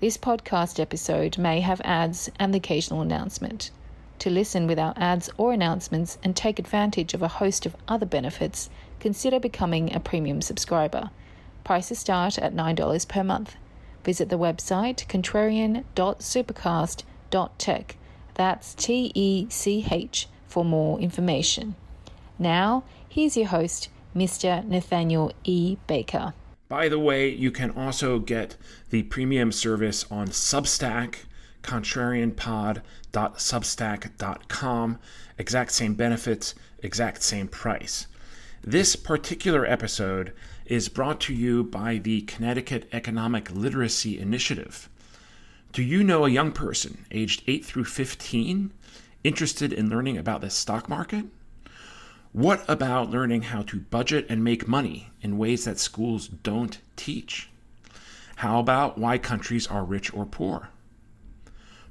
This podcast episode may have ads and the occasional announcement. To listen without ads or announcements and take advantage of a host of other benefits, consider becoming a premium subscriber. Prices start at $9 per month. Visit the website contrarian.supercast.tech. That's T E C H for more information. Now, here's your host, Mr. Nathaniel E. Baker. By the way, you can also get the premium service on Substack, contrarianpod.substack.com. Exact same benefits, exact same price. This particular episode is brought to you by the Connecticut Economic Literacy Initiative. Do you know a young person aged 8 through 15 interested in learning about the stock market? What about learning how to budget and make money in ways that schools don't teach? How about why countries are rich or poor?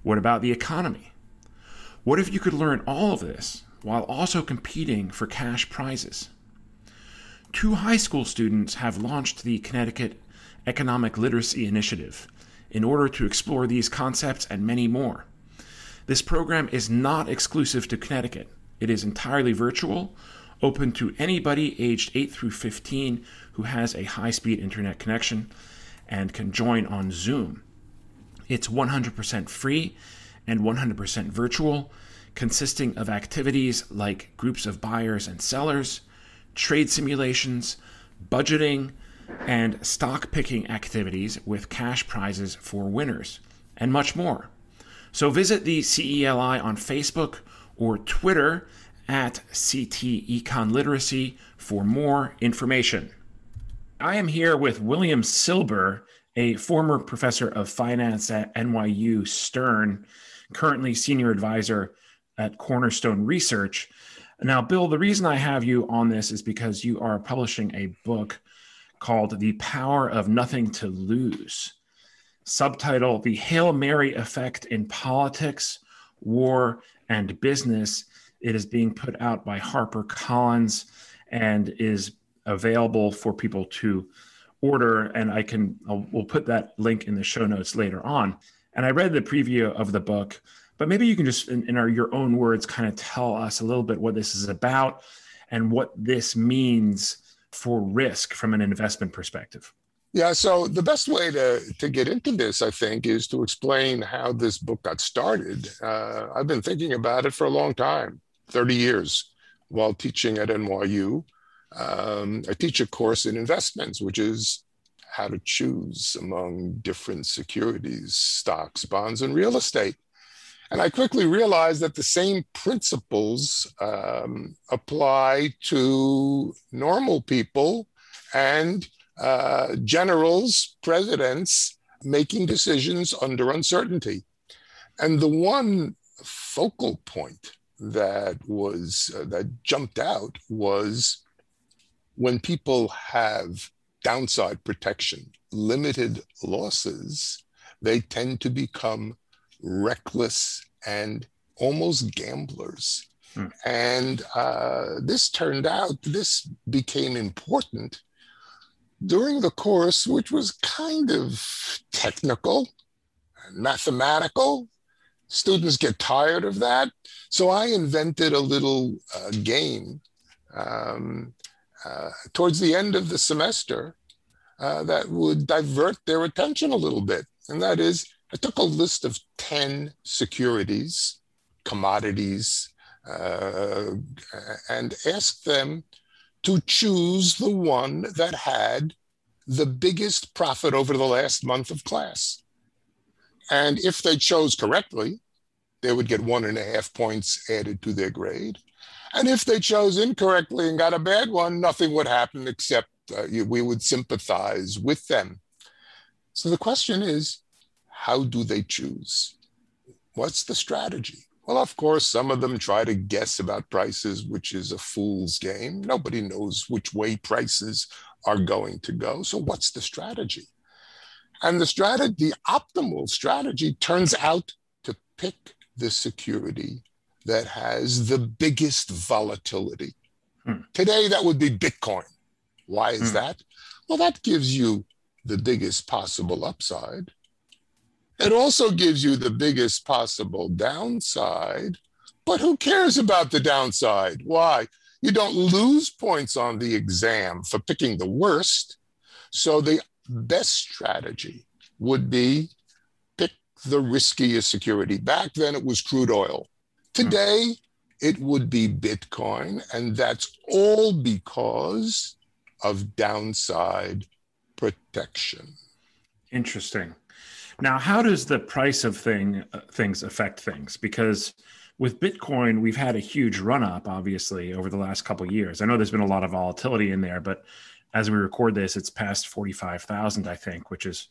What about the economy? What if you could learn all of this while also competing for cash prizes? Two high school students have launched the Connecticut Economic Literacy Initiative in order to explore these concepts and many more. This program is not exclusive to Connecticut. It is entirely virtual, open to anybody aged 8 through 15 who has a high speed internet connection and can join on Zoom. It's 100% free and 100% virtual, consisting of activities like groups of buyers and sellers, trade simulations, budgeting, and stock picking activities with cash prizes for winners, and much more. So visit the CELI on Facebook or Twitter at CT Econ Literacy for more information. I am here with William Silber, a former professor of finance at NYU Stern, currently senior advisor at Cornerstone Research. Now, Bill, the reason I have you on this is because you are publishing a book called The Power of Nothing to Lose. Subtitle The Hail Mary Effect in Politics, War, and Business it is being put out by HarperCollins and is available for people to order. And I can, I'll, we'll put that link in the show notes later on. And I read the preview of the book, but maybe you can just, in, in our, your own words, kind of tell us a little bit what this is about and what this means for risk from an investment perspective. Yeah, so the best way to, to get into this, I think, is to explain how this book got started. Uh, I've been thinking about it for a long time. 30 years while teaching at NYU. Um, I teach a course in investments, which is how to choose among different securities, stocks, bonds, and real estate. And I quickly realized that the same principles um, apply to normal people and uh, generals, presidents making decisions under uncertainty. And the one focal point that was uh, that jumped out was when people have downside protection, limited losses, they tend to become reckless and almost gamblers. Hmm. And uh, this turned out, this became important during the course, which was kind of technical, mathematical, students get tired of that. So I invented a little uh, game um, uh, towards the end of the semester uh, that would divert their attention a little bit. And that is, I took a list of 10 securities, commodities, uh, and asked them to choose the one that had the biggest profit over the last month of class. And if they chose correctly, they would get one and a half points added to their grade. And if they chose incorrectly and got a bad one, nothing would happen except uh, we would sympathize with them. So the question is how do they choose? What's the strategy? Well, of course, some of them try to guess about prices, which is a fool's game. Nobody knows which way prices are going to go. So, what's the strategy? And the strategy, the optimal strategy turns out to pick the security that has the biggest volatility. Hmm. Today, that would be Bitcoin. Why is hmm. that? Well, that gives you the biggest possible upside. It also gives you the biggest possible downside. But who cares about the downside? Why? You don't lose points on the exam for picking the worst. So the best strategy would be pick the riskiest security. Back then it was crude oil. Today it would be Bitcoin. And that's all because of downside protection. Interesting. Now, how does the price of thing uh, things affect things? Because with Bitcoin, we've had a huge run up, obviously, over the last couple years. I know there's been a lot of volatility in there, but as we record this, it's past forty five thousand, I think, which is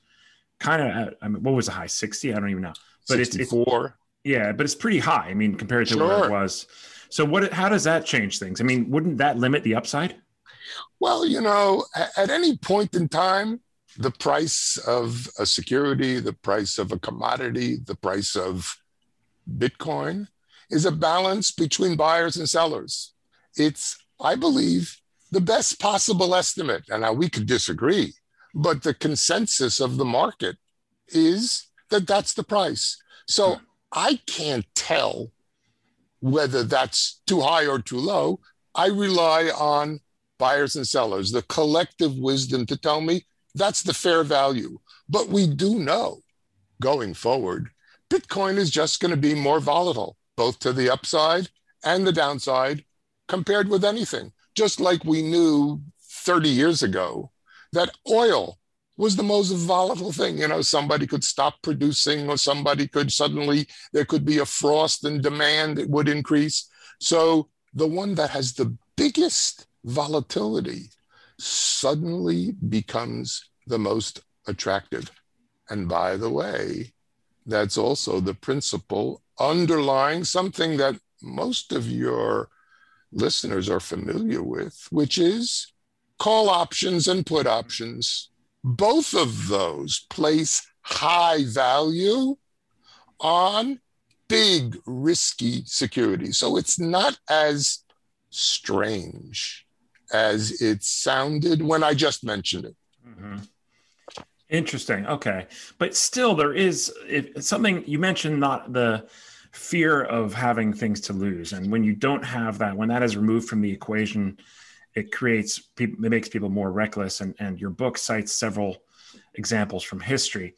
kind of I mean, what was the high? Sixty? I don't even know. But 64. it's, it's yeah, but it's pretty high. I mean, compared to sure. where it was. So, what? How does that change things? I mean, wouldn't that limit the upside? Well, you know, at any point in time, the price of a security, the price of a commodity, the price of Bitcoin is a balance between buyers and sellers. It's, I believe, the best possible estimate. And now we could disagree, but the consensus of the market is that that's the price. So hmm. I can't tell whether that's too high or too low. I rely on buyers and sellers, the collective wisdom to tell me that's the fair value. But we do know going forward, Bitcoin is just going to be more volatile, both to the upside and the downside compared with anything. Just like we knew 30 years ago that oil was the most volatile thing. You know, somebody could stop producing, or somebody could suddenly, there could be a frost and demand, it would increase. So the one that has the biggest volatility suddenly becomes the most attractive. And by the way, that's also the principle underlying something that most of your listeners are familiar with, which is call options and put options. Both of those place high value on big risky securities. So it's not as strange as it sounded when I just mentioned it. Mm-hmm. Interesting. Okay. But still, there is something you mentioned, not the fear of having things to lose. And when you don't have that, when that is removed from the equation, it creates people, it makes people more reckless. And, and your book cites several examples from history.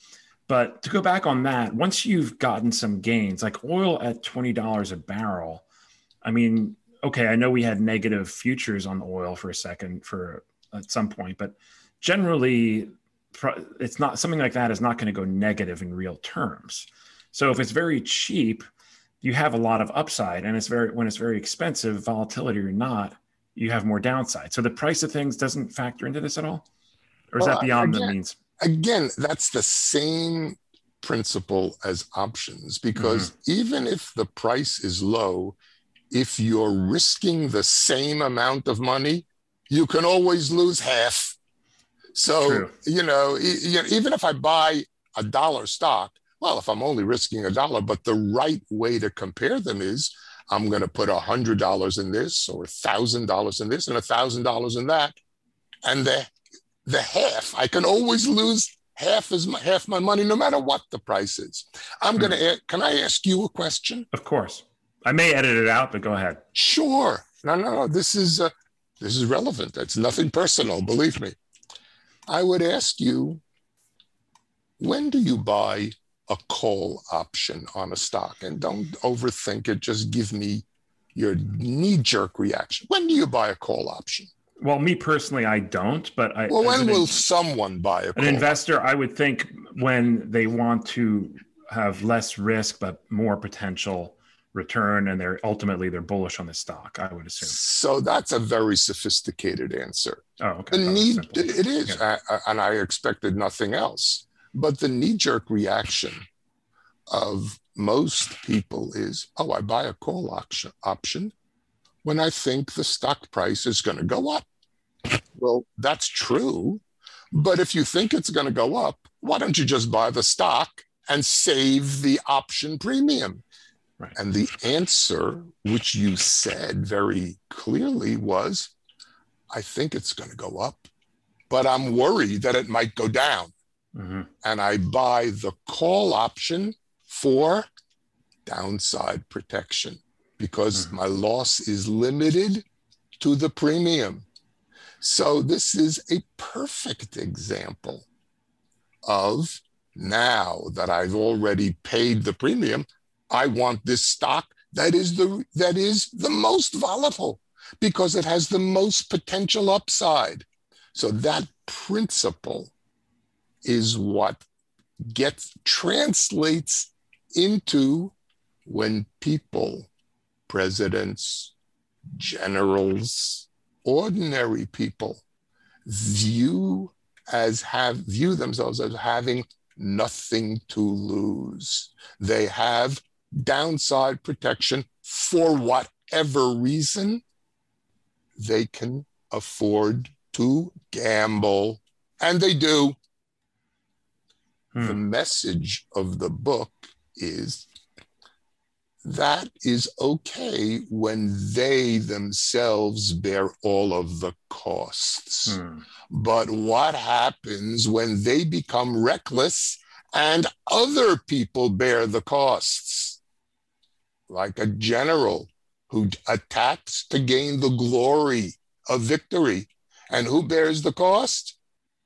But to go back on that, once you've gotten some gains, like oil at $20 a barrel, I mean, okay, I know we had negative futures on oil for a second for at some point, but generally it's not something like that is not going to go negative in real terms. So if it's very cheap, you have a lot of upside and it's very when it's very expensive, volatility or not, you have more downside. So the price of things doesn't factor into this at all? Or is well, that beyond again, the means? Again, that's the same principle as options because mm-hmm. even if the price is low, if you're risking the same amount of money, you can always lose half. So, True. you know, even if I buy a dollar stock, well, if I'm only risking a dollar, but the right way to compare them is I'm going to put a hundred dollars in this or a thousand dollars in this and a thousand dollars in that. And the, the half, I can always lose half as my, half my money, no matter what the price is. I'm mm. going to, can I ask you a question? Of course. I may edit it out, but go ahead. Sure. No, no, no. This is uh, this is relevant. It's nothing personal. Believe me. I would ask you, when do you buy a call option on a stock? And don't overthink it. Just give me your knee-jerk reaction. When do you buy a call option? Well, me personally, I don't. But I, well, when will someone buy a? An investor, I would think when they want to have less risk but more potential return and they're ultimately they're bullish on the stock i would assume so that's a very sophisticated answer oh okay the need it is yeah. I, and i expected nothing else But the knee jerk reaction of most people is, oh, I buy a call option, option when I think the stock price is going to go up. Well, that's true. But if you think it's going to go up, why don't you just buy the stock and save the option premium? Right. And the answer, which you said very clearly, was I think it's going to go up, but I'm worried that it might go down. Mm-hmm. And I buy the call option for downside protection because mm-hmm. my loss is limited to the premium. So, this is a perfect example of now that I've already paid the premium, I want this stock that is the that is the most volatile because it has the most potential upside. So that principle is what gets translates into when people, presidents, generals, ordinary people view as have view themselves as having nothing to lose. They have downside protection for whatever reason they can afford to gamble. And they do. Hmm. The message of the book is that is okay when they themselves bear all of the costs. Hmm. But what happens when they become reckless and other people bear the costs? Like a general who attacks to gain the glory of victory. And who bears the cost?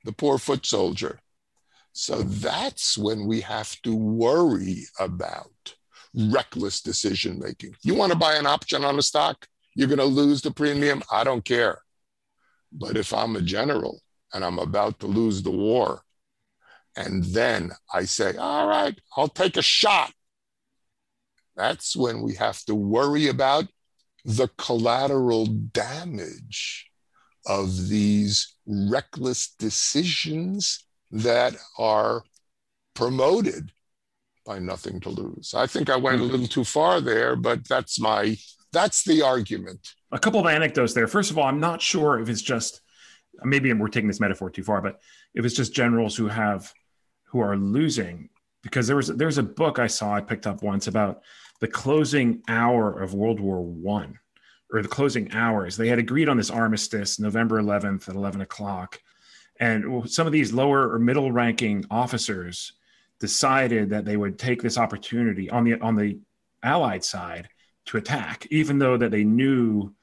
The poor foot soldier. So that's when we have to worry about reckless decision making. You want to buy an option on a stock, you're going to lose the premium. I don't care. But if I'm a general and I'm about to lose the war, and then I say, all right, I'll take a shot. That's when we have to worry about the collateral damage of these reckless decisions that are promoted by nothing to lose. I think I went a little too far there, but that's my that's the argument. A couple of anecdotes there. First of all, I'm not sure if it's just maybe we're taking this metaphor too far, but if it's just generals who have who are losing, because there was there's a book I saw I picked up once about the closing hour of World War One, or the closing hours. They had agreed on this armistice November 11th at 11 o'clock, and some of these lower or middle ranking officers decided that they would take this opportunity on the on the Allied side to attack, even though that they knew,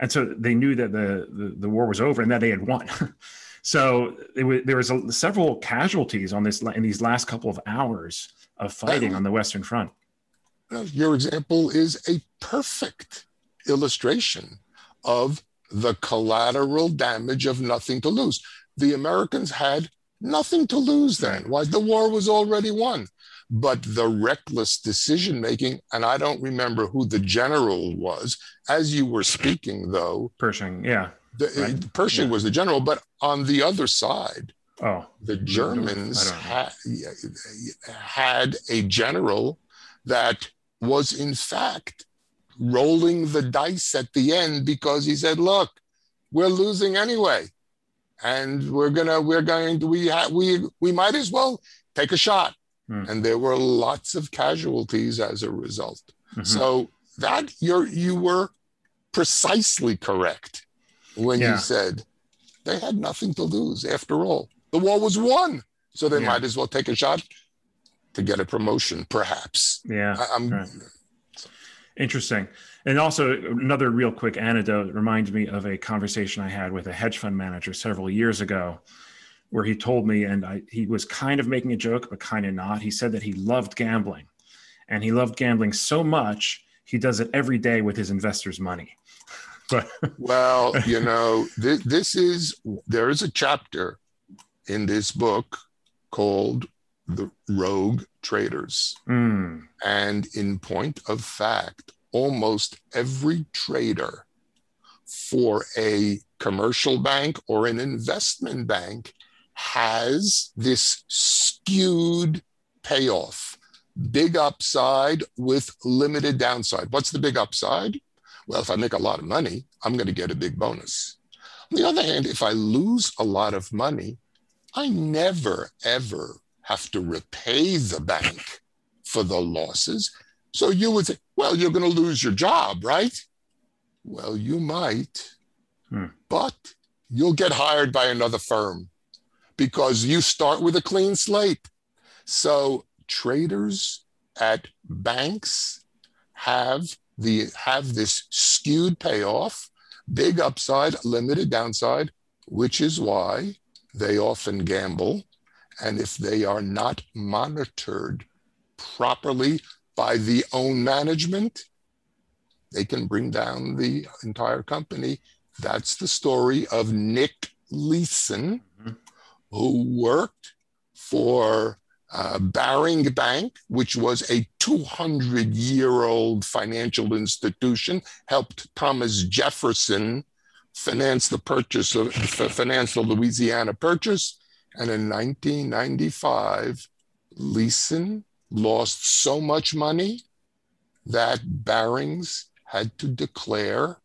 and so they knew that the the, the war was over and that they had won. so was, there was a, several casualties on this in these last couple of hours of fighting on the Western Front. Your example is a perfect illustration of the collateral damage of nothing to lose. The Americans had Nothing to lose then. Why? The war was already won. But the reckless decision making, and I don't remember who the general was. As you were speaking, though, Pershing, yeah, the, uh, right? Pershing yeah. was the general. But on the other side, oh, the Germans had, had a general that was in fact rolling the dice at the end because he said, "Look, we're losing anyway." and we're gonna we're going to we ha- we we might as well take a shot hmm. and there were lots of casualties as a result mm-hmm. so that you're you were precisely correct when yeah. you said they had nothing to lose after all the war was won so they yeah. might as well take a shot to get a promotion perhaps yeah I, right. interesting and also, another real quick anecdote reminds me of a conversation I had with a hedge fund manager several years ago, where he told me, and I, he was kind of making a joke, but kind of not. He said that he loved gambling, and he loved gambling so much he does it every day with his investors' money. but well, you know, th- this is there is a chapter in this book called "The Rogue Traders," mm. and in point of fact almost every trader for a commercial bank or an investment bank has this skewed payoff, big upside with limited downside. What's the big upside? Well, if I make a lot of money, I'm going to get a big bonus. On the other hand, if I lose a lot of money, I never, ever have to repay the bank for the losses. So you would say, well, you're going to lose your job, right? Well, you might, hmm. but you'll get hired by another firm because you start with a clean slate. So traders at banks have the have this skewed payoff, big upside, limited downside, which is why they often gamble. And if they are not monitored properly by the own management, they can bring down the entire company. That's the story of Nick Leeson, mm-hmm. who worked for uh, Baring Bank, which was a 200 year old financial institution, helped Thomas Jefferson finance the purchase of finance the Louisiana Purchase. And in 1995, Leeson lost so much money that Barings had to declare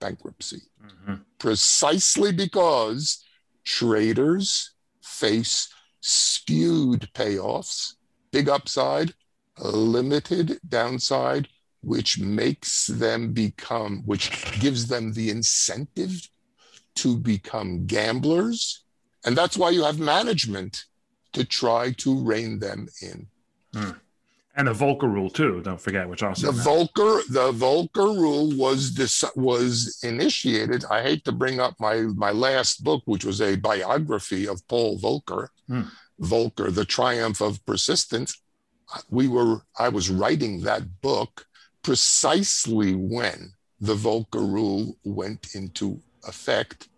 bankruptcy mm-hmm. precisely because traders face skewed payoffs, big upside, limited downside, which makes them become, which gives them the incentive to become gamblers. And that's why you have management to try to rein them in. Hmm. And the Volcker rule too. Don't forget, which also the Volcker the Volcker rule was this was initiated. I hate to bring up my my last book, which was a biography of Paul Volcker. Hmm. Volcker, The Triumph of Persistence. We were I was writing that book precisely when the Volcker rule went into effect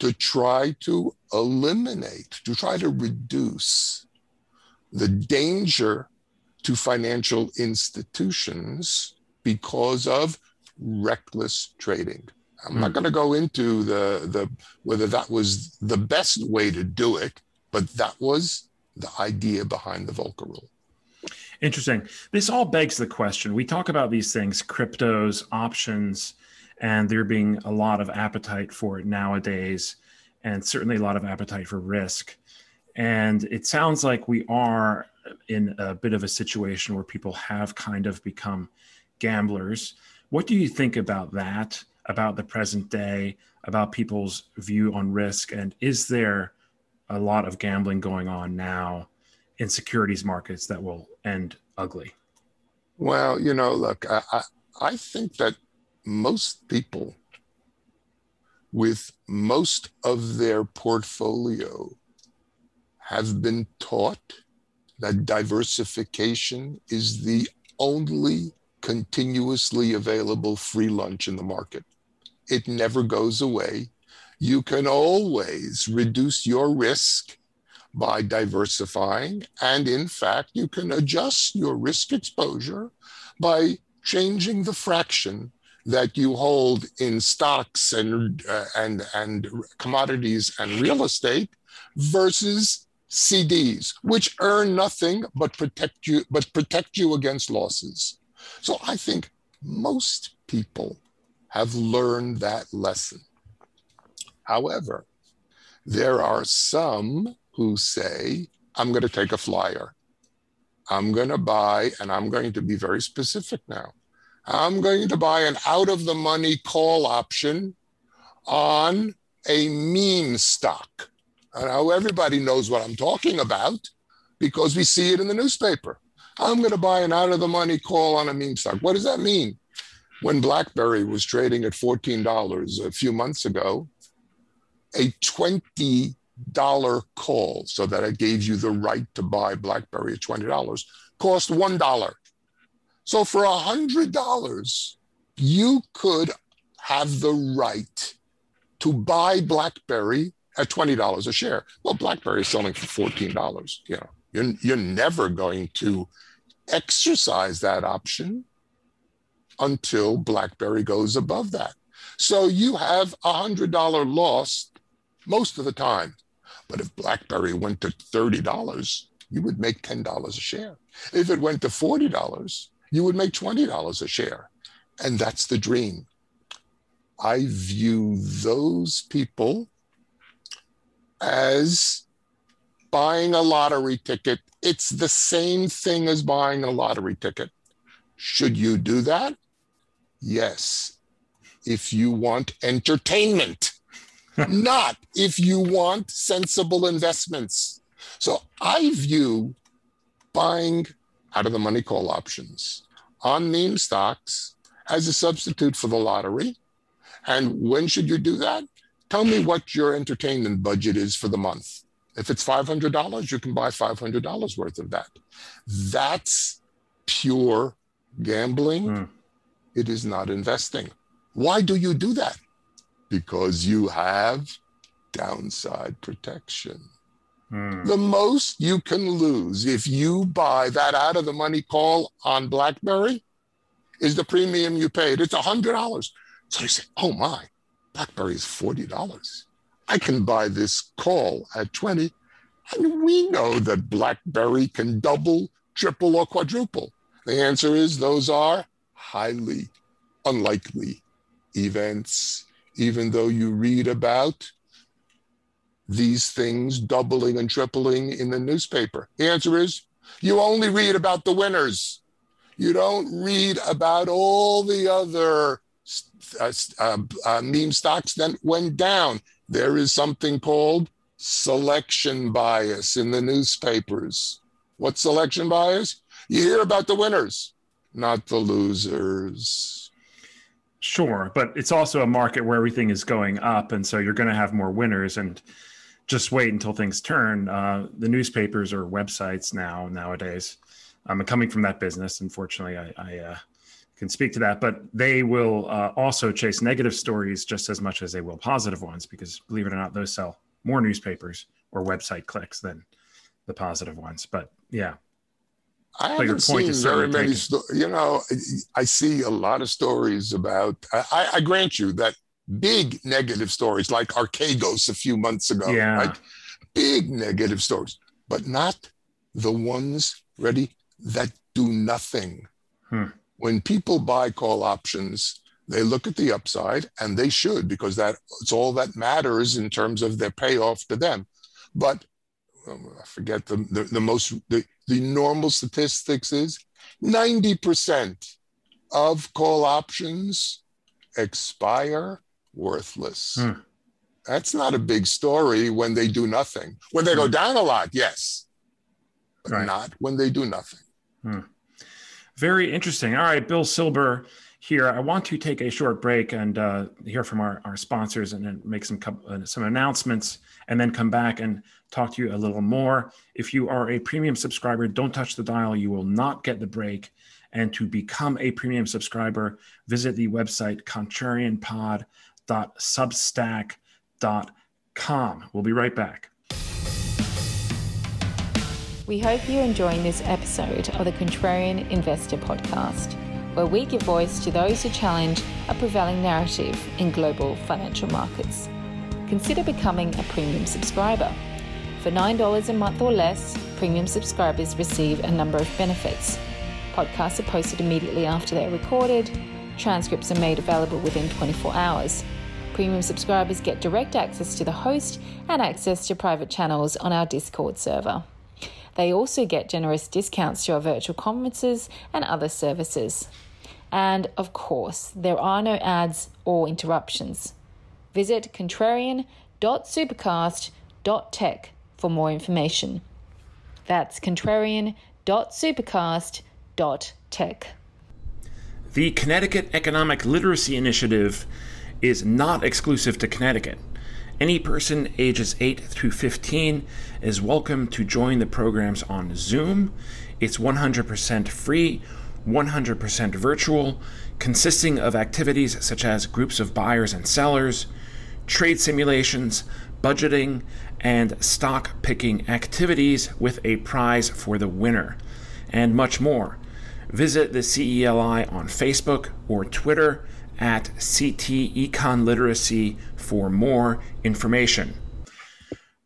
to try to eliminate, to try to reduce the danger to financial institutions because of reckless trading. I'm mm. not hmm. going to go into the, the whether that was the best way to do it, but that was the idea behind the Volcker rule. Interesting. This all begs the question. We talk about these things, cryptos, options, and there being a lot of appetite for it nowadays, and certainly a lot of appetite for risk. And it sounds like we are in a bit of a situation where people have kind of become gamblers. What do you think about that, about the present day, about people's view on risk? And is there a lot of gambling going on now in securities markets that will end ugly? Well, you know, look, I, I think that most people with most of their portfolio have been taught that diversification is the only continuously available free lunch in the market. It never goes away. You can always reduce your risk by diversifying. And in fact, you can adjust your risk exposure by changing the fraction that you hold in stocks and, uh, and, and commodities and real estate versus CDs, which earn nothing but protect you, but protect you against losses. So I think most people have learned that lesson. However, there are some who say, I'm going to take a flyer. I'm going to buy, and I'm going to be very specific now. I'm going to buy an out of the money call option on a meme stock. Now, everybody knows what I'm talking about because we see it in the newspaper. I'm going to buy an out of the money call on a meme stock. What does that mean? When BlackBerry was trading at $14 a few months ago, a $20 call, so that it gave you the right to buy BlackBerry at $20, cost $1. So for a $100, you could have the right to buy BlackBerry at $20 a share. Well, BlackBerry is selling for $14. You know, you're, you're never going to exercise that option until BlackBerry goes above that. So you have a $100 loss most of the time. But if BlackBerry went to $30, you would make $10 a share. If it went to $40, you would make $20 a share. And that's the dream. I view those people as buying a lottery ticket. It's the same thing as buying a lottery ticket. Should you do that? Yes. If you want entertainment, not if you want sensible investments. So I view buying out of the money call options on meme stocks as a substitute for the lottery. And when should you do that? Tell me what your entertainment budget is for the month. If it's $500, you can buy $500 worth of that. That's pure gambling. Mm. It is not investing. Why do you do that? Because you have downside protection. Mm. The most you can lose if you buy that out of the money call on BlackBerry is the premium you paid. It's $100. So you say, oh my, BlackBerry is $40. I can buy this call at 20. And we know that BlackBerry can double, triple, or quadruple. The answer is those are highly unlikely events, even though you read about these things doubling and tripling in the newspaper. The answer is you only read about the winners. You don't read about all the other uh, uh, uh, meme stocks that went down. There is something called selection bias in the newspapers. What selection bias? You hear about the winners, not the losers. Sure, but it's also a market where everything is going up, and so you're going to have more winners. And just wait until things turn. Uh, the newspapers or websites now nowadays. I'm coming from that business. Unfortunately, I, I uh, can speak to that, but they will uh, also chase negative stories just as much as they will positive ones, because believe it or not, those sell more newspapers or website clicks than the positive ones. But yeah, I haven't seen very many. Sto- you know, I see a lot of stories about. I, I, grant you that big negative stories like Archegos a few months ago, yeah. right? Big negative stories, but not the ones ready that do nothing. Hmm. When people buy call options, they look at the upside, and they should because that it's all that matters in terms of their payoff to them. But um, I forget the, the, the most the, the normal statistics is 90% of call options expire worthless. Hmm. That's not a big story when they do nothing. When they go hmm. down a lot, yes, but right. not when they do nothing. Hmm. Very interesting. All right, Bill Silber here. I want to take a short break and uh, hear from our, our sponsors and then make some uh, some announcements and then come back and talk to you a little more. If you are a premium subscriber, don't touch the dial. You will not get the break. And to become a premium subscriber, visit the website contrarianpod.substack.com. We'll be right back. We hope you're enjoying this episode of the Contrarian Investor Podcast, where we give voice to those who challenge a prevailing narrative in global financial markets. Consider becoming a premium subscriber. For $9 a month or less, premium subscribers receive a number of benefits. Podcasts are posted immediately after they're recorded, transcripts are made available within 24 hours. Premium subscribers get direct access to the host and access to private channels on our Discord server. They also get generous discounts to our virtual conferences and other services. And of course, there are no ads or interruptions. Visit contrarian.supercast.tech for more information. That's contrarian.supercast.tech. The Connecticut Economic Literacy Initiative is not exclusive to Connecticut. Any person ages 8 through 15 is welcome to join the programs on Zoom. It's 100% free, 100% virtual, consisting of activities such as groups of buyers and sellers, trade simulations, budgeting, and stock picking activities with a prize for the winner, and much more. Visit the CELI on Facebook or Twitter at CT Econ Literacy for more information.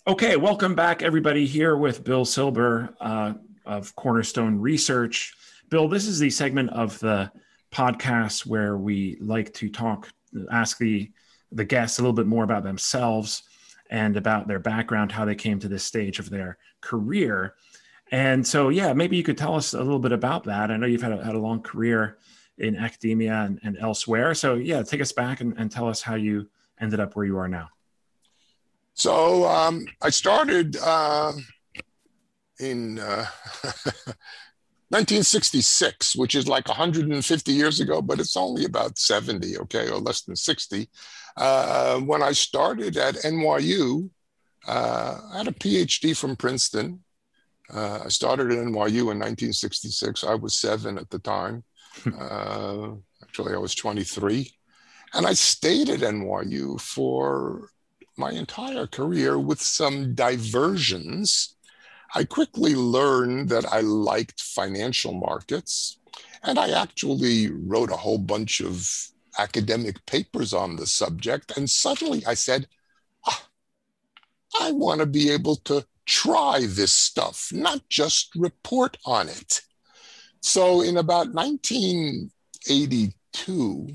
Okay, welcome back, everybody. Here with Bill Silber uh, of Cornerstone Research. Bill, this is the segment of the podcast where we like to talk, ask the the guests a little bit more about themselves and about their background, how they came to this stage of their career. And so, yeah, maybe you could tell us a little bit about that. I know you've had a, had a long career in academia and, and elsewhere. So, yeah, take us back and, and, tell us how you ended up where you are now. So, um, I started uh, in uh, 1966, which is like 150 years ago, but it's only about 70, okay, or less than 60. Uh, when I started at NYU, uh, I had a PhD from Princeton. Uh, I started at NYU in 1966. I was seven at the time. Uh, actually, I was 23. And I stayed at NYU for my entire career with some diversions. I quickly learned that I liked financial markets. And I actually wrote a whole bunch of academic papers on the subject. And suddenly I said, ah, I want to be able to try this stuff, not just report on it. So in about 1982,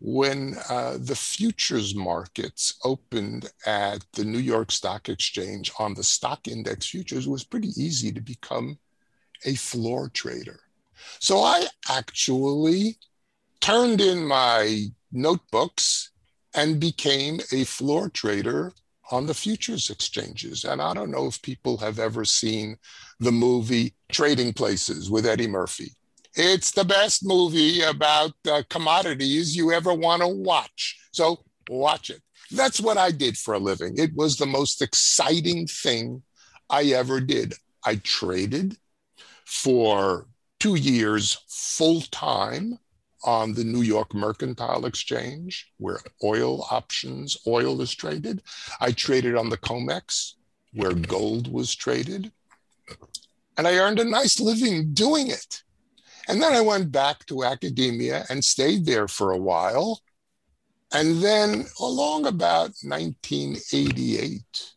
when uh, the futures markets opened at the New York Stock Exchange on the stock index futures, it was pretty easy to become a floor trader. So I actually turned in my notebooks and became a floor trader on the futures exchanges. And I don't know if people have ever seen the movie Trading Places with Eddie Murphy. It's the best movie about uh, commodities you ever want to watch. So watch it. That's what I did for a living. It was the most exciting thing I ever did. I traded for two years full time on the New York Mercantile Exchange, where oil options, oil is traded. I traded on the COMEX, where gold was traded. And I earned a nice living doing it. And then I went back to academia and stayed there for a while. And then along about 1988,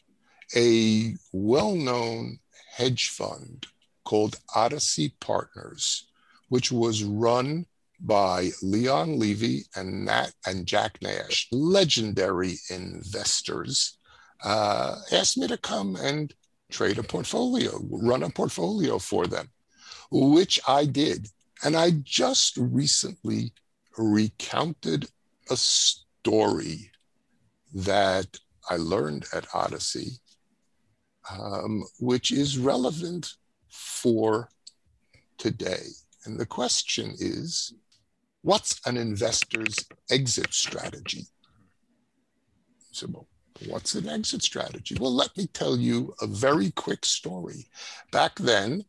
a well known hedge fund called Odyssey Partners, which was run by Leon Levy and Nat and Jack Nash, legendary investors, uh, asked me to come and trade a portfolio, run a portfolio for them, which I did. And I just recently recounted a story that I learned at Odyssey, um, which is relevant for today. And the question is what's an investor's exit strategy? So, well, what's an exit strategy? Well, let me tell you a very quick story. Back then,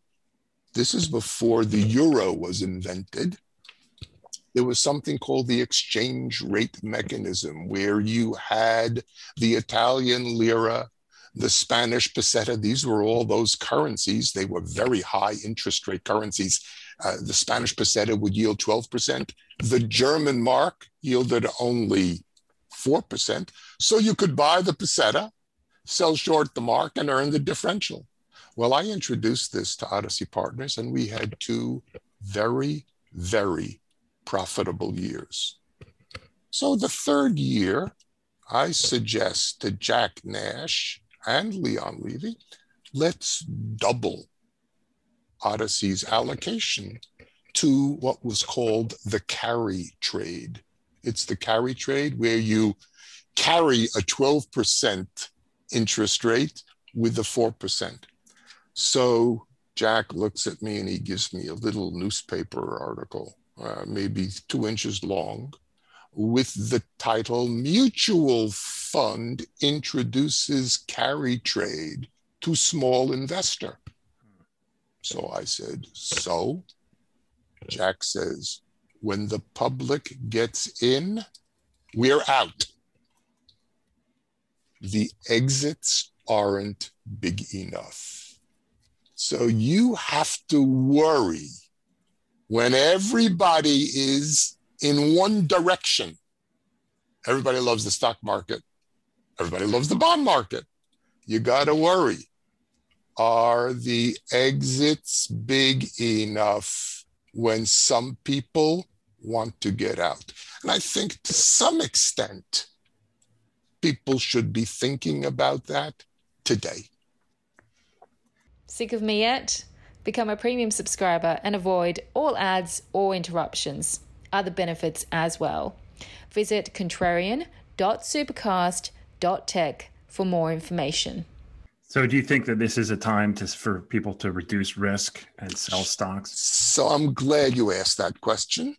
this is before the euro was invented. There was something called the exchange rate mechanism, where you had the Italian lira, the Spanish peseta. These were all those currencies. They were very high interest rate currencies. Uh, the Spanish peseta would yield 12%. The German mark yielded only 4%. So you could buy the peseta, sell short the mark, and earn the differential. Well, I introduced this to Odyssey Partners, and we had two very, very profitable years. So the third year, I suggest to Jack Nash and Leon Levy, let's double Odyssey's allocation to what was called the carry trade. It's the carry trade where you carry a 12% interest rate with the 4%. So Jack looks at me and he gives me a little newspaper article, uh, maybe two inches long, with the title Mutual Fund Introduces Carry Trade to Small Investor. So I said, So? Jack says, When the public gets in, we're out. The exits aren't big enough. So you have to worry when everybody is in one direction. Everybody loves the stock market. Everybody loves the bond market. you got to worry. Are the exits big enough when some people want to get out? And I think to some extent, people should be thinking about that today. Sick of me yet? Become a premium subscriber and avoid all ads or interruptions. Other benefits as well. Visit contrarian.supercast.tech for more information. So, do you think that this is a time to, for people to reduce risk and sell stocks? So, I'm glad you asked that question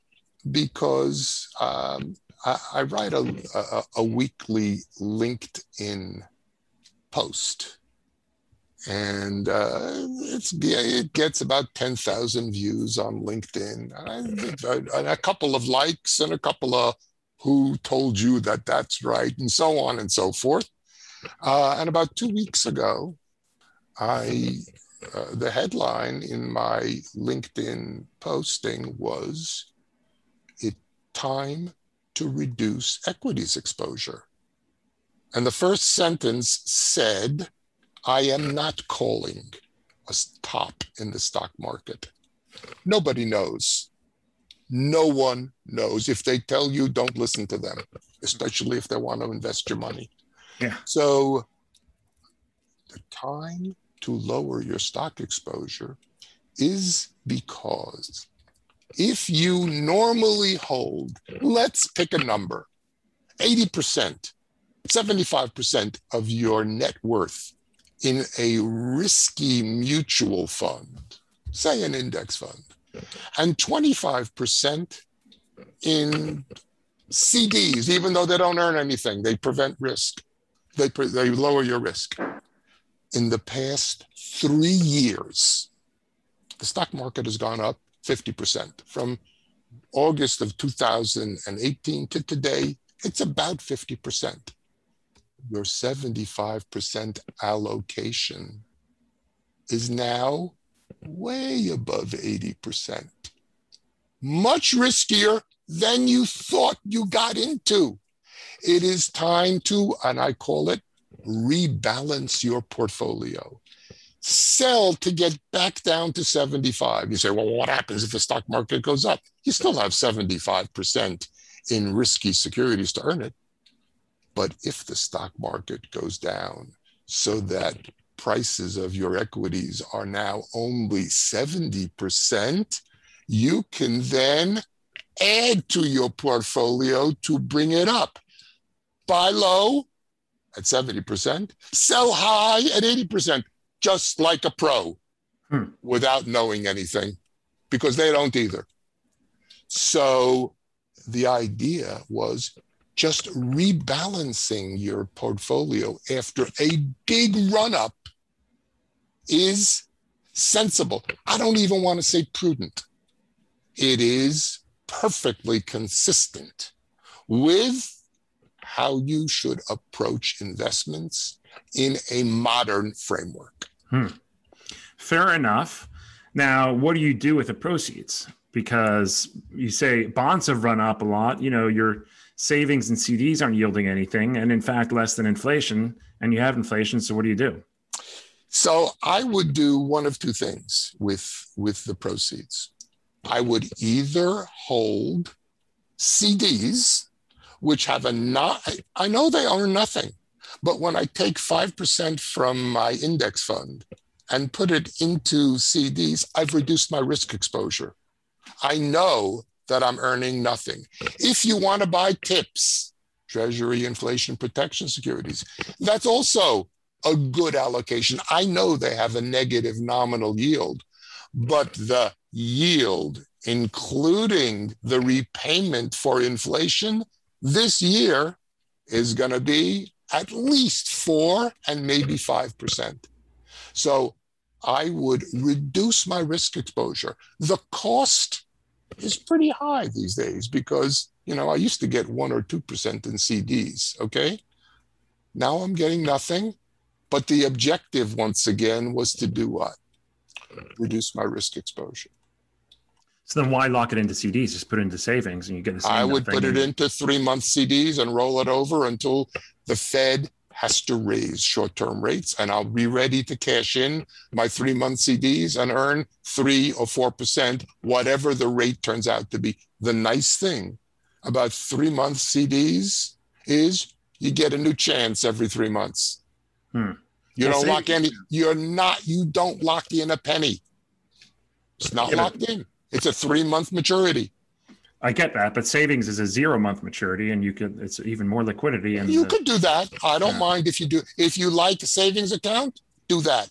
because um, I, I, write a, a, a weekly LinkedIn post. And uh, it's it gets about 10,000 views on LinkedIn. And a couple of likes and a couple of who told you that that's right and so on and so forth uh, and about two weeks ago I uh, the headline in my LinkedIn posting was it time to reduce equities exposure and the first sentence said I am not calling a top in the stock market. Nobody knows. No one knows. If they tell you, don't listen to them, especially if they want to invest your money. Yeah. So the time to lower your stock exposure is because if you normally hold, let's pick a number, 80%, 75% of your net worth in a risky mutual fund, say an index fund, and 25% in CDs, even though they don't earn anything, they prevent risk. They, they lower your risk. In the past three years, the stock market has gone up 50%. From August of 2018 to today, it's about 50% your 75% allocation is now way above 80%. Much riskier than you thought you got into. It is time to, and I call it, rebalance your portfolio. Sell to get back down to 75. You say, well, what happens if the stock market goes up? You still have 75% in risky securities to earn it. But if the stock market goes down so that prices of your equities are now only 70%, you can then add to your portfolio to bring it up. Buy low at 70%, sell high at 80%, just like a pro hmm. without knowing anything, because they don't either. So the idea was just rebalancing your portfolio after a big run up is sensible. I don't even want to say prudent. It is perfectly consistent with how you should approach investments in a modern framework. Hmm. Fair enough. Now, what do you do with the proceeds? Because you say bonds have run up a lot. You know, you're savings and CDs aren't yielding anything, and in fact, less than inflation, and you have inflation. So, what do you do? So, I would do one of two things with, with the proceeds. I would either hold CDs, which have a not, I know they earn nothing, but when I take 5% from my index fund and put it into CDs, I've reduced my risk exposure. I know that I'm earning nothing. If you want to buy TIPS, Treasury Inflation Protection Securities, that's also a good allocation. I know they have a negative nominal yield, but the yield, including the repayment for inflation, this year is going to be at least four and maybe 5%. So I would reduce my risk exposure. The cost is pretty high these days because, you know, I used to get one or 2% in CDs. Okay. Now I'm getting nothing. But the objective, once again, was to do what? Reduce my risk exposure. So then why lock it into CDs? Just put it into savings and you get the same. I would put it into three month CDs and roll it over until the Fed has to raise short term rates, and I'll be ready to cash in my three month CDs and earn three or 4%, whatever the rate turns out to be. The nice thing about three month CDs is you get a new chance every three months. Hmm. You don't lock any, you're not, you don't lock in a penny. It's not yeah, locked in. It's a three month maturity. I get that, but savings is a zero month maturity, and you could it's even more liquidity. And you the, could do that. I don't yeah. mind if you do. If you like a savings account, do that.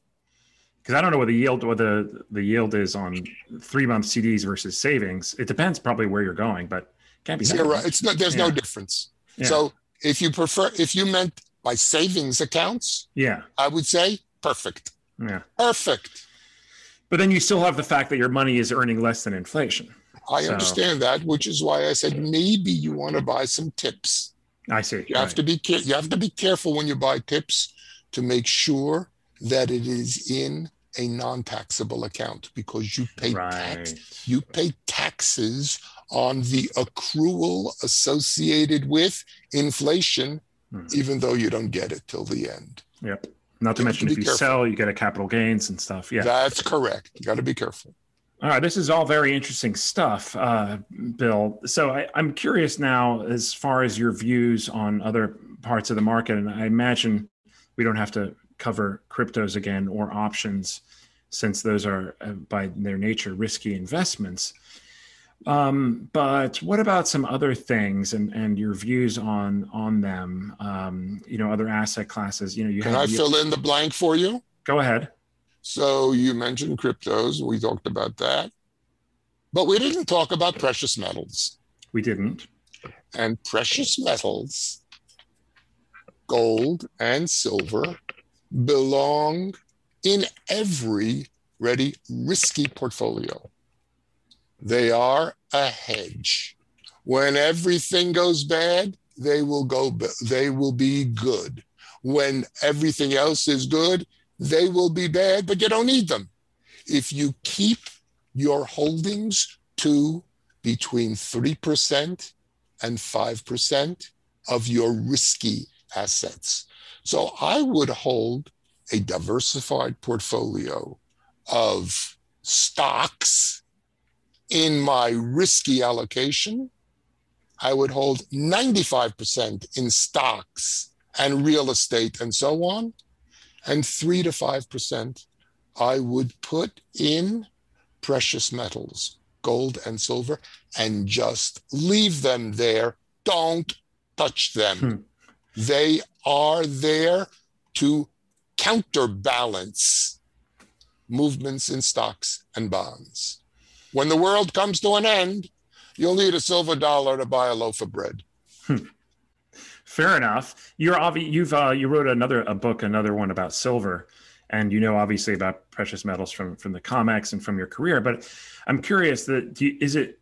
Because I don't know what the yield what the the yield is on three month CDs versus savings. It depends probably where you're going, but it can't be zero. It's not. There's yeah. no difference. Yeah. So if you prefer, if you meant by savings accounts, yeah, I would say perfect. Yeah, perfect. But then you still have the fact that your money is earning less than inflation. I so, understand that, which is why I said maybe you want to buy some tips. I see. You have right. to be you have to be careful when you buy tips to make sure that it is in a non-taxable account because you pay right. tax you pay taxes on the accrual associated with inflation hmm. even though you don't get it till the end. Yep. Not to you mention to if you careful. sell, you get a capital gains and stuff. Yeah. That's correct. You got to be careful. All right, this is all very interesting stuff, uh, Bill. So I, am curious now, as far as your views on other parts of the market, and I imagine we don't have to cover cryptos again or options, since those are uh, by their nature risky investments. Um, but what about some other things and, and your views on on them? Um, you know, other asset classes. You know, you can have, I fill in the blank for you? Go ahead. So you mentioned cryptos. We talked about that. But we didn't talk about precious metals. We didn't. And precious metals, gold and silver, belong in every ready risky portfolio. They are a hedge. When everything goes bad, they will go they will be good. When everything else is good, they will be bad, but you don't need them. If you keep your holdings to between 3% and 5% of your risky assets. So I would hold a diversified portfolio of stocks in my risky allocation. I would hold 95% in stocks and real estate and so on and three to five percent I would put in precious metals, gold and silver, and just leave them there. Don't touch them. Hmm. They are there to counterbalance movements in stocks and bonds. When the world comes to an end, you'll need a silver dollar to buy a loaf of bread. Hmm. Fair enough. You're obvi- you've uh, you wrote another a book, another one about silver, and you know obviously about precious metals from from the comics and from your career. But I'm curious that you, is it?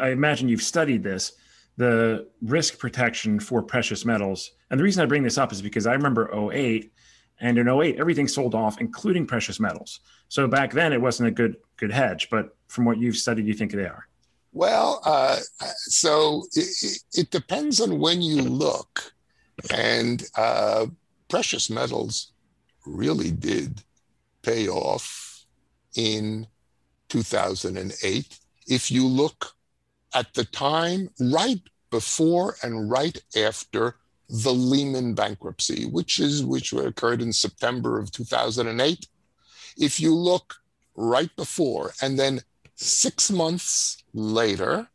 I imagine you've studied this, the risk protection for precious metals. And the reason I bring this up is because I remember 08 and in 08 everything sold off including precious metals. So back then it wasn't a good good hedge, but from what you've studied you think they are. Well, uh, so it, it, depends on when you look. And uh, precious metals really did pay off in 2008. If you look at the time right before and right after the Lehman bankruptcy, which is which occurred in September of 2008. If you look right before and then six months later,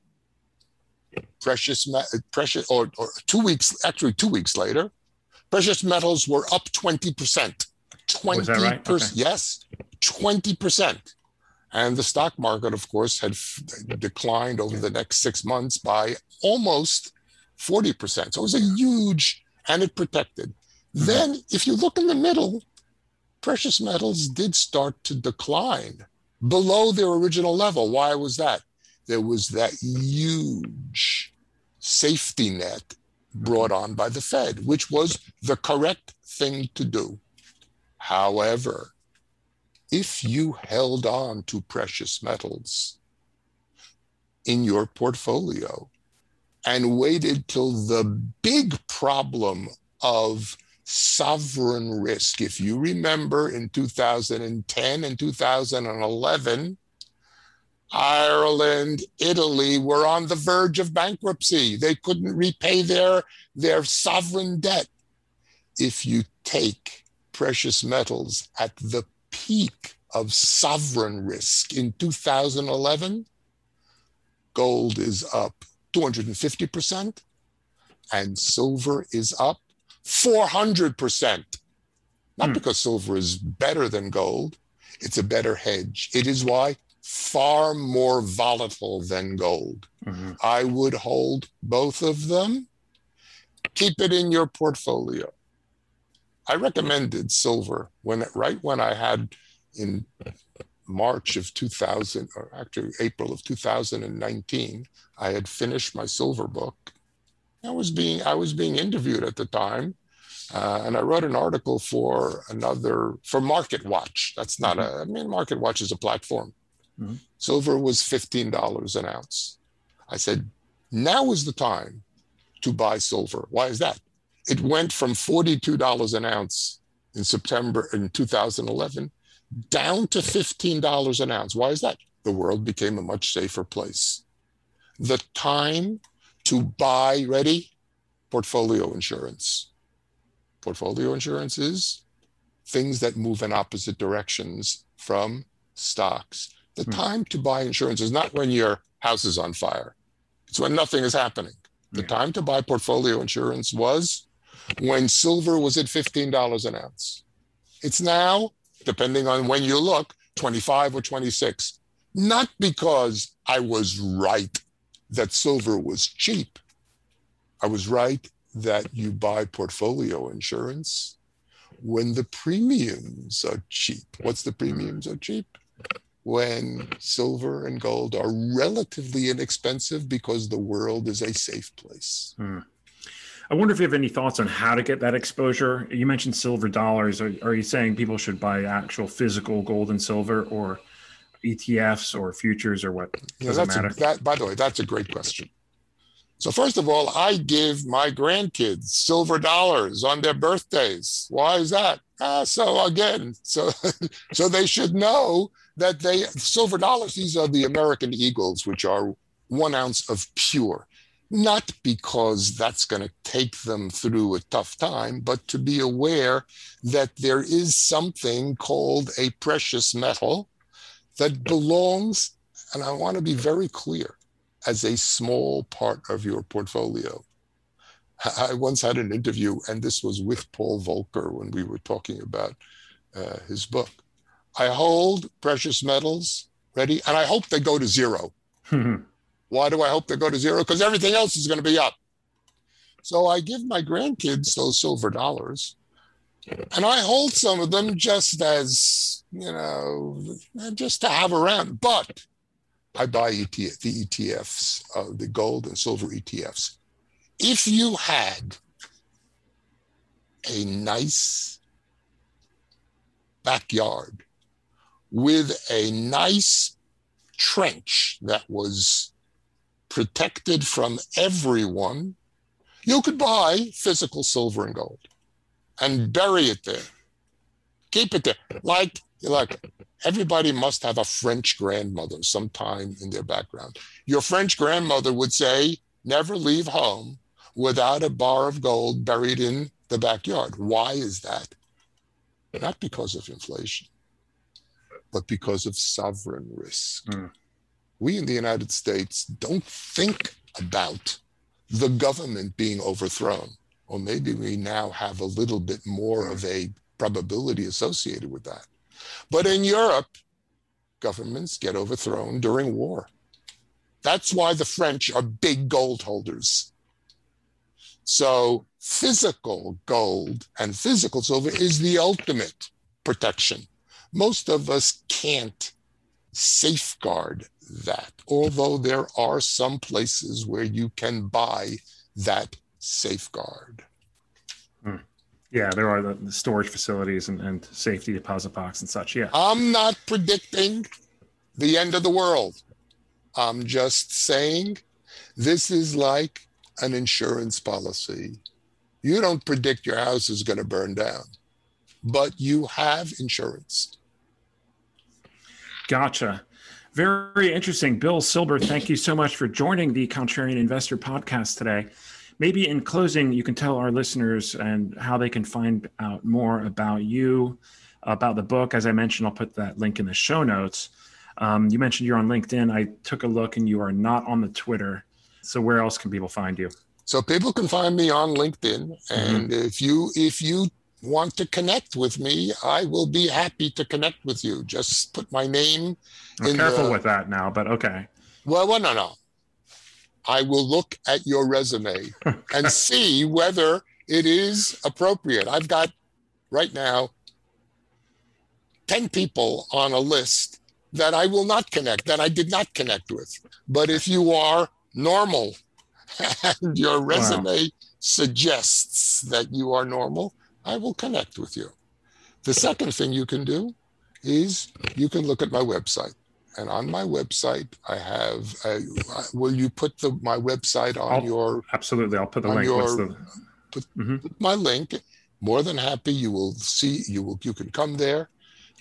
precious, precious, or, or two weeks, actually two weeks later, precious metals were up 20%. 20 right? okay. yes, 20%. And the stock market, of course, had f- declined over the next six months by almost 40%. So it was a huge, and it protected. Mm-hmm. Then, if you look in the middle, precious metals did start to decline below their original level. Why was that? There was that huge safety net brought on by the Fed, which was the correct thing to do. However, if you held on to precious metals in your portfolio and waited till the big problem of sovereign risk. If you remember in 2010 and 2011, Ireland, Italy were on the verge of bankruptcy. They couldn't repay their, their sovereign debt. If you take precious metals at the peak of sovereign risk in 2011, gold is up 250%, and silver is up 400%. Not hmm. because silver is better than gold, it's a better hedge. It is why far more volatile than gold. Mm-hmm. I would hold both of them. Keep it in your portfolio. I recommended silver when right when I had in March of 2000, or actually April of 2019, I had finished my silver book. I was being I was being interviewed at the time, uh, and I wrote an article for another for Market Watch. That's not mm-hmm. a I mean Market Watch is a platform. Mm-hmm. Silver was fifteen dollars an ounce. I said, now is the time to buy silver. Why is that? It went from forty-two dollars an ounce in September in 2011 down to $15 an ounce. Why is that? The world became a much safer place. The time to buy, ready? Portfolio insurance. Portfolio insurance is things that move in opposite directions from stocks. The hmm. time to buy insurance is not when your house is on fire, it's when nothing is happening. The yeah. time to buy portfolio insurance was when silver was at $15 an ounce. It's now depending on when you look, 25 or 26. Not because I was right that silver was cheap. I was right that you buy portfolio insurance when the premiums are cheap. What's the premiums are cheap? When silver and gold are relatively inexpensive because the world is a safe place. Hmm. I wonder if you have any thoughts on how to get that exposure. You mentioned silver dollars. Are, are you saying people should buy actual physical gold and silver or ETFs or futures or what? Yeah, matter? A, that, by the way, that's a great question. So first of all, I give my grandkids silver dollars on their birthdays. Why is that? Ah, so again, so so they should know that they silver dollars. These are the American Eagles, which are one ounce of pure not because that's going to take them through a tough time, but to be aware that there is something called a precious metal that belongs, and I want to be very clear, as a small part of your portfolio. I once had an interview, and this was with Paul Volcker when we were talking about uh, his book. I hold precious metals ready, and I hope they go to zero. Why do I hope they go to zero? Because everything else is going to be up. So I give my grandkids those silver dollars, and I hold some of them just as, you know, just to have around. But I buy ETF, the ETFs, uh, the gold and silver ETFs. If you had a nice backyard with a nice trench that was protected from everyone, you could buy physical silver and gold and bury it there. Keep it there. Like, like everybody must have a French grandmother sometime in their background. Your French grandmother would say, never leave home without a bar of gold buried in the backyard. Why is that? Not because of inflation, but because of sovereign risk. Mm we in the United States don't think about the government being overthrown. Or maybe we now have a little bit more of a probability associated with that. But in Europe, governments get overthrown during war. That's why the French are big gold holders. So physical gold and physical silver is the ultimate protection. Most of us can't safeguard that, although there are some places where you can buy that safeguard. Hmm. Yeah, there are the, the storage facilities and, and, safety deposit box and such. Yeah. I'm not predicting the end of the world. I'm just saying this is like an insurance policy. You don't predict your house is going to burn down, but you have insurance. Gotcha. Very interesting. Bill Silber, thank you so much for joining the Contrarian Investor podcast today. Maybe in closing, you can tell our listeners and how they can find out more about you, about the book. As I mentioned, I'll put that link in the show notes. Um, you mentioned you're on LinkedIn. I took a look and you are not on the Twitter. So where else can people find you? So people can find me on LinkedIn. Mm-hmm. And mm-hmm. if you if you want to connect with me, I will be happy to connect with you. Just put my name. I'm careful the, with that now, but okay. Well, well, no, no. I will look at your resume okay. and see whether it is appropriate. I've got right now 10 people on a list that I will not connect, that I did not connect with. But if you are normal and your resume wow. suggests that you are normal, I will connect with you. The second thing you can do is you can look at my website. And on my website, I have. A, will you put the my website on I'll, your? Absolutely, I'll put the link. Your, the, put, mm-hmm. put, my link. More than happy. You will see. You will. You can come there.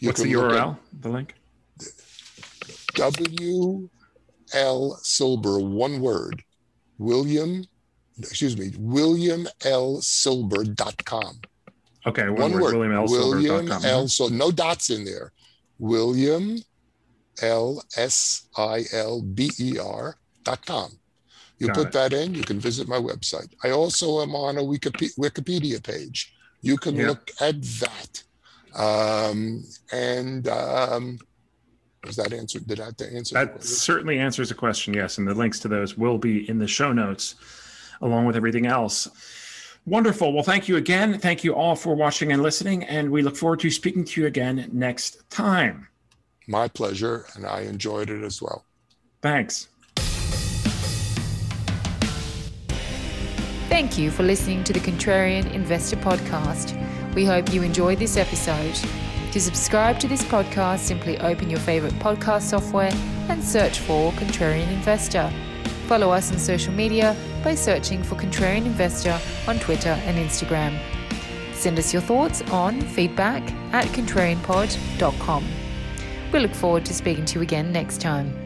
You What's the URL? the link. W. L. Silber. One word. William. Excuse me. William L. Silber.com. Okay, one, one word, word. William L. William L. So no dots in there. William L S I L B E R dot com. You Got put it. that in, you can visit my website. I also am on a Wikipedia page. You can yep. look at that. Um, and um, does that answer? Did that answer? That certainly answers the question. Yes, and the links to those will be in the show notes, along with everything else. Wonderful. Well, thank you again. Thank you all for watching and listening, and we look forward to speaking to you again next time. My pleasure, and I enjoyed it as well. Thanks. Thank you for listening to the Contrarian Investor Podcast. We hope you enjoyed this episode. To subscribe to this podcast, simply open your favorite podcast software and search for Contrarian Investor. Follow us on social media by searching for Contrarian Investor on Twitter and Instagram. Send us your thoughts on feedback at contrarianpod.com. We look forward to speaking to you again next time.